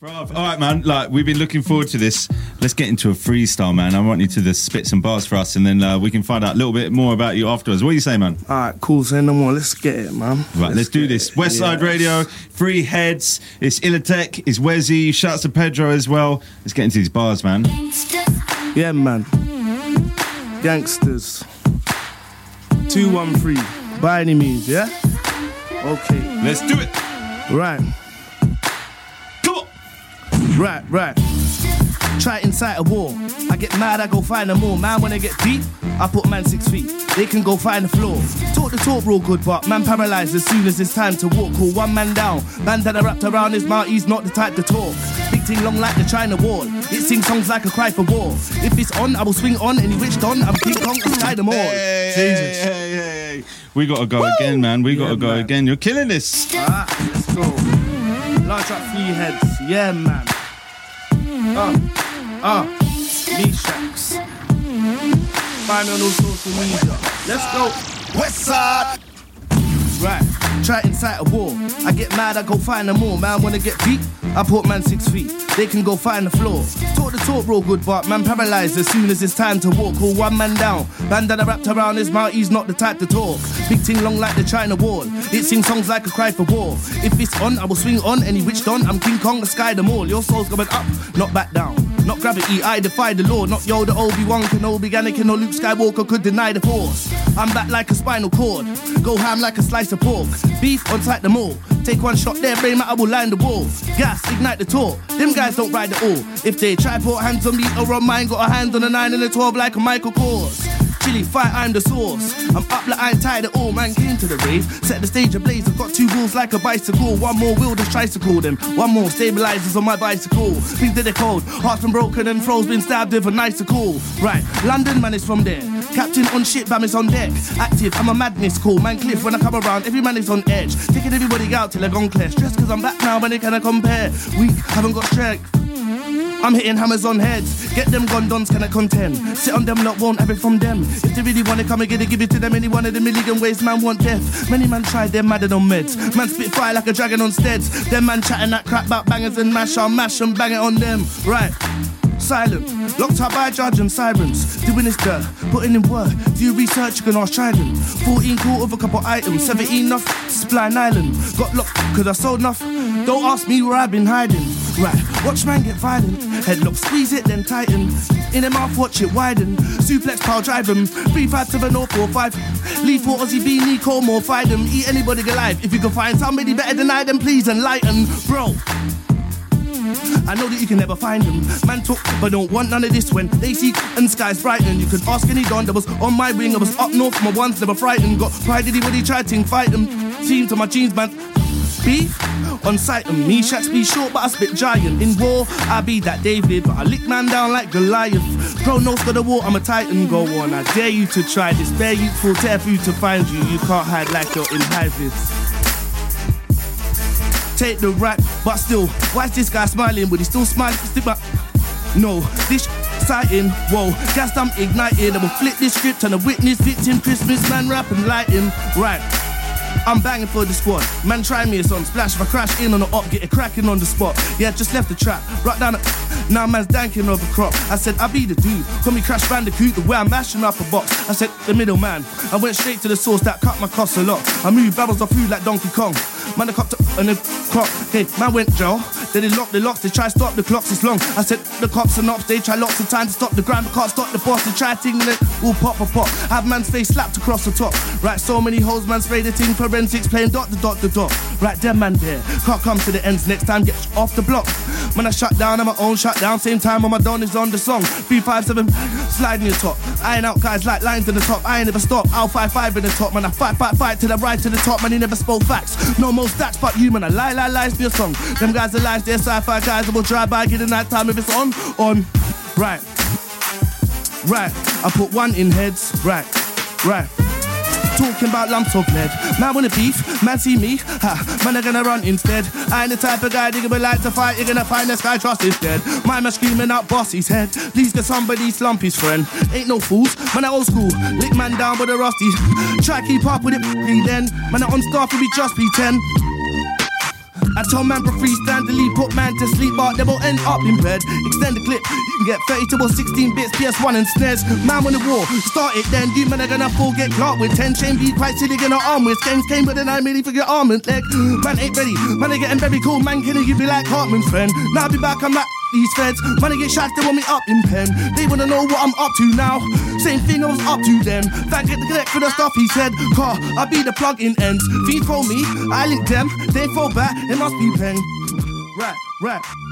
All right, man. Like we've been looking forward to this. Let's get into a freestyle, man. I want you to just spit some bars for us, and then uh, we can find out a little bit more about you afterwards. What do you say, man? All right, cool. Say no more. Let's get it, man. Right, let's, do this. it. West Side Yeah. Radio, Free Heads. It's Illatec. It's Wesey. Shouts to Pedro as well. Let's get into these bars, man. Yeah, man. Gangsters. 213. By any means, yeah? Okay. Let's do it. Right. Right, right. Try inside a war. I get mad, I go find them more. Man, when I get deep, I put man six feet. They can go find the floor. Talk the talk real good, but man paralyzed as soon as it's time to walk. Call one man down. Bandana wrapped around his mouth, he's not the type to talk. Big thing long like the China wall. It sings songs like a cry for war. If it's on, I will swing on. Any witch done, I'm King Kong, I sky them all. Hey, Jesus. hey, hey. We gotta go again, man. We gotta Yeah, go man. again. You're killing this. Ah, let's go. Large up three heads, yeah, man. Uh, uh, Mishax. Find me on social media. Let's go. West Side. Right, try incite a war. I get mad, I go find them more. Man, wanna get deep? I put man six feet. They can go find the floor. Talk the talk real good, but man paralyzed as soon as it's time to walk. Call one man down. Bandana wrapped around his mouth, he's not the type to talk. Big ting long like the China wall. It sings songs like a cry for war. If it's on, I will swing on. Any witch done, I'm King Kong, the sky them all. Your soul's going up, not back down. Not gravity, I defy the law. Not Yoda, Obi-Wan, Kenobi, Anakin, or Luke Skywalker could deny the force. I'm back like a spinal cord. Go ham like a slice of pork. Beef on sight them all. Take one shot there, brain matter will line the wall. Gas, ignite the talk. Them guys don't ride at all. If they try put hands on me or on mine, got a hand on a 9 and a 12 like a Michael Kors. Chili fight, I'm the source. I'm up like I ain't tired at all. Man came to the rave, set the stage ablaze. I've got two wheels like a bicycle. One more wheel, just tricycle them. One more stabilizers on my bicycle. Things that are cold, heart's been broken and froze, been stabbed with a icicle. Right, London man is from there. Captain on ship, bam is on deck. Active, I'm a madness call. Man cliff when I come around, every man is on edge. Taking everybody out till they're gone clear. Stress cause I'm back now, but they cannot compare. Weak, haven't got strength. I'm hitting hammers on heads. Get them gondons can I contend? Sit on them lot won't have it from them. If they really wanna come get it, give it to them. Any one of the million ways man want death. Many man tried, they're madder on meds. Man spit fire like a dragon on steads. Them man chatting that crap about bangers and mash. I'll mash and bang it on them. Right. Silent, locked up by judge and sirens. Doing this dirt, putting in work. Do you research? You can ask Trident. 14 quarter of a couple items, 17 enough. Spline Island, got locked cause I sold enough. Don't ask me where I've been hiding. Right, watch man get violent. Headlock, squeeze it, then tighten. In the mouth, watch it widen. Suplex, power, drive him. 357045. Leave for Aussie B, Nico, more fight them. Eat anybody alive. If you can find somebody better than I, then please enlighten. Bro, I know that you can never find them. Man talk, but don't want none of this when they see and skies brighten. You can ask any don that was on my wing. I was up north, my ones never frightened. Got pride, did he he tried to fight them. Team to my jeans, man. Beef on sight and Mishax be short, but I spit giant. In war, I be that David, but I lick man down like Goliath. Pro nose for the war, I'm a titan. Go on, I dare you to try this. Bear you full tear you to find you. You can't hide like you're in vis take the rap, but still, why is this guy smiling? But he still smiling? Still back. No, this exciting. Whoa, gas I'm ignited. I will flip this script and a witness victim. Christmas man rapping lighting. Right. I'm banging for the squad. Man, try me a song. Splash if I crash in on the op, get it cracking on the spot. Yeah, just left the trap. Right down the. Now man's danking over crop. I said, I be the dude. Call me Crash Bandicoot, the way I'm mashing up a box. I said, the middle man. I went straight to the source that cut my costs a lot. I moved barrels of food like Donkey Kong. Man, I copped up and then clock. Okay, man went jail. Then they lock the locks. They try to stop the clocks. It's long. I said, the cops are not. They try lots of time to stop the grind. But can't stop the boss. They try ting and then all pop, pop, pop. Have man's face slapped across the top. Right, so many holes, man spray the ting. Forensics playing dot, the dot, the dot. Right, them man there. Can't come to the ends next time. Get off the block. Man, I shut down on my own shut down. Same time when my don is on the song. 357 sliding your top. Iron out guys like lines in the top. I ain't never stop. I'll fight five in the top. Man, I fight, fight, fight till I ride to the top. Man, he never spoke facts. No more stats, but you, man. I lie, lie, lies for your song. Them guys are lies, they're sci-fi guys that will drive by, get a night time if it's on, on. Right. Right. I put one in heads. Right. Right. Talking about lumps of lead. Man wanna beef, man see me, ha, man are gonna run instead. I ain't the type of guy that gonna like to fight, you're gonna find the sky trust is dead. My man screaming out bossy's head. Please get somebody slump his friend. Ain't no fools, man I old school. Lick man down with a rusty. Try keep up with it, then. Man I on staff if we just pretend. I told man for freestand leave, put man to sleep, but they will end up in bed. Extend the clip, you can get 32 or 16 bits, PS1 and snares. Man won the war, start it then. You man are gonna fall, get clocked with 10 chain beat, quite silly, gonna arm with. Games came with an eye, really for your arm and leg. Man ain't ready, man are getting very cool, man can you be like Hartman's friend? Now I'll be back, I'm like these feds. Money get shot, they want me up in pen. They wanna know what I'm up to now. Same thing I was up to them. Thank get the collect for the stuff he said. Car, I be the plug in ends. Feed for me, I link them. They fall back, it must be pen. Right, right.